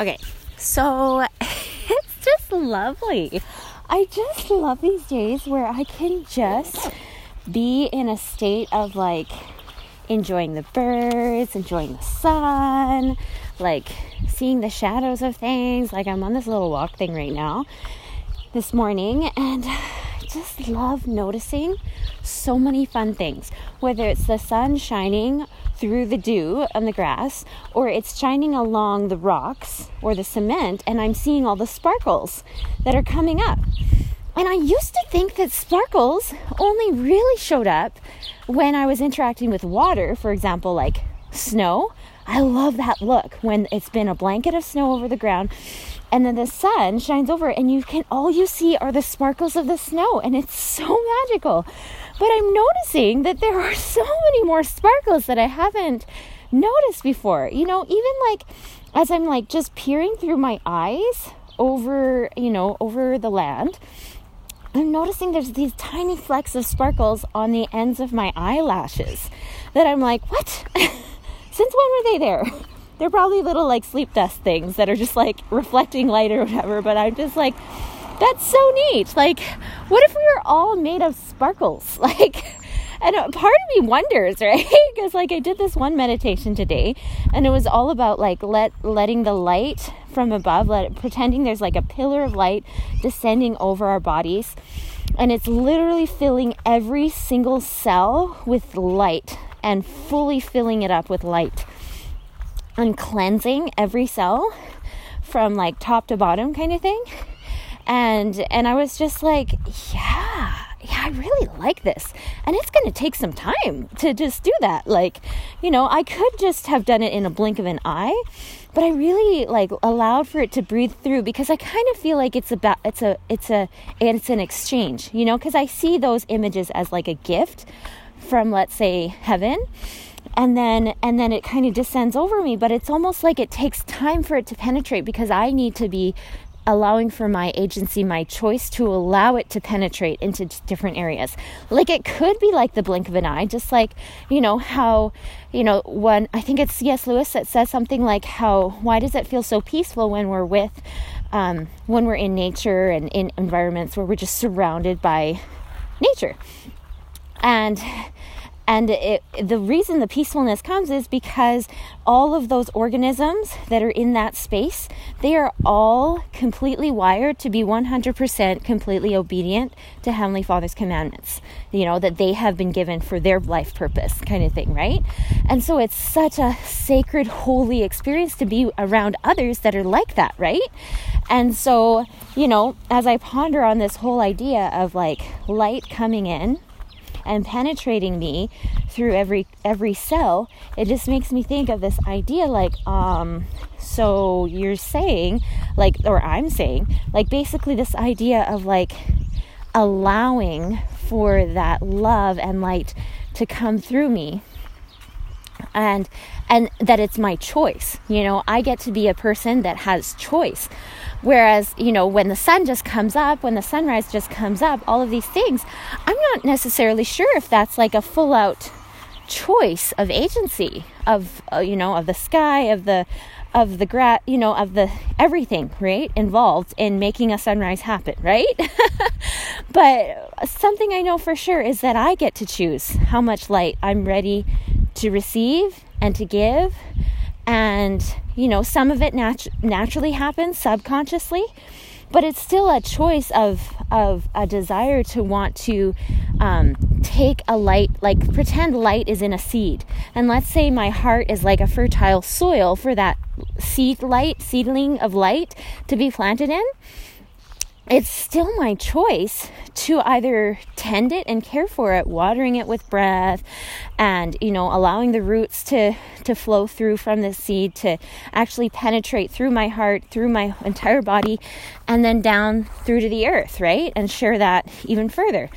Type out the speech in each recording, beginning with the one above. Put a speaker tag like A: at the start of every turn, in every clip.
A: Okay, so it's just lovely. I just love these days where I can just be in a state of like enjoying the birds, enjoying the sun, like seeing the shadows of things. Like I'm on this little walk thing right now this morning and I just love noticing so many fun things. Whether it's the sun shining through the dew on the grass or it's shining along the rocks or the cement and I'm seeing all the sparkles that are coming up. And I used to think that sparkles only really showed up when I was interacting with water, for example, like snow. I love that look when it's been a blanket of snow over the ground and then the sun shines over and you can all you see are the sparkles of the snow and it's so magical. But I'm noticing that there are so many more sparkles that I haven't noticed before. You know, even like as I'm like just peering through my eyes over, you know, over the land, I'm noticing there's these tiny flecks of sparkles on the ends of my eyelashes that I'm like, what? Since when were they there? They're probably little like sleep dust things that are just like reflecting light or whatever, but I'm just like, that's so neat. Like, what if we were all made of sparkles? Like, and part of me wonders, right? Because like I did this one meditation today, and it was all about like let letting the light from above, let pretending there's like a pillar of light descending over our bodies, and it's literally filling every single cell with light and fully filling it up with light and cleansing every cell from like top to bottom kind of thing and and I was just like, yeah, yeah, I really like this. And it's going to take some time to just do that. Like, you know, I could just have done it in a blink of an eye, but I really like allowed for it to breathe through because I kind of feel like it's about it's a it's a it's an exchange, you know, because I see those images as like a gift from let's say heaven and then and then it kind of descends over me but it's almost like it takes time for it to penetrate because i need to be allowing for my agency, my choice to allow it to penetrate into different areas. Like it could be like the blink of an eye, just like, you know, how, you know, when I think it's C.S. Lewis that says something like how, why does it feel so peaceful when we're with, um, when we're in nature and in environments where we're just surrounded by nature? And and it, the reason the peacefulness comes is because all of those organisms that are in that space, they are all completely wired to be 100% completely obedient to Heavenly Father's commandments, you know, that they have been given for their life purpose, kind of thing, right? And so it's such a sacred, holy experience to be around others that are like that, right? And so, you know, as I ponder on this whole idea of like light coming in, and penetrating me through every every cell it just makes me think of this idea like um so you're saying like or i'm saying like basically this idea of like allowing for that love and light to come through me. And and that it's my choice you know? I get to be a person that has choice Whereas, you know, when the sun just comes up, when the sunrise just comes up, all of these things, I'm not necessarily sure if that's like a full out choice of agency of uh, you know of the sky of the of the gra- you know of the everything right involved in making a sunrise happen right? But something i know for sure is that i get to choose how much light i'm ready to receive and to give and you know some of it nat- naturally happens subconsciously but it's still a choice of of a desire to want to um, take a light like pretend light is in a seed. And let's say my heart is like a fertile soil for that seed light seedling of light to be planted in it's still my choice to either tend it and care for it watering it with breath and you know allowing the roots to to flow through from the seed to actually penetrate through my heart through my entire body and then down through to the earth right? And share that even further.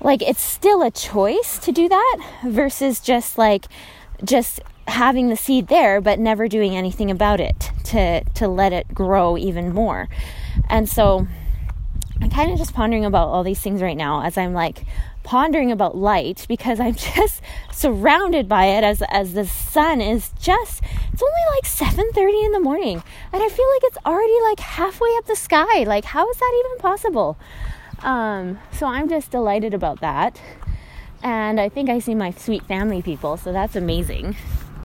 A: Like it's still a choice to do that versus just like just having the seed there but never doing anything about it to to let it grow even more. And so I'm kind of just pondering about all these things right now as I'm like pondering about light because I'm just surrounded by it as as the sun is just it's only like 7:30 in the morning and I feel like it's already like halfway up the sky. Like how is that even possible? Um, so I'm just delighted about that. And I think I see my sweet family people, so that's amazing.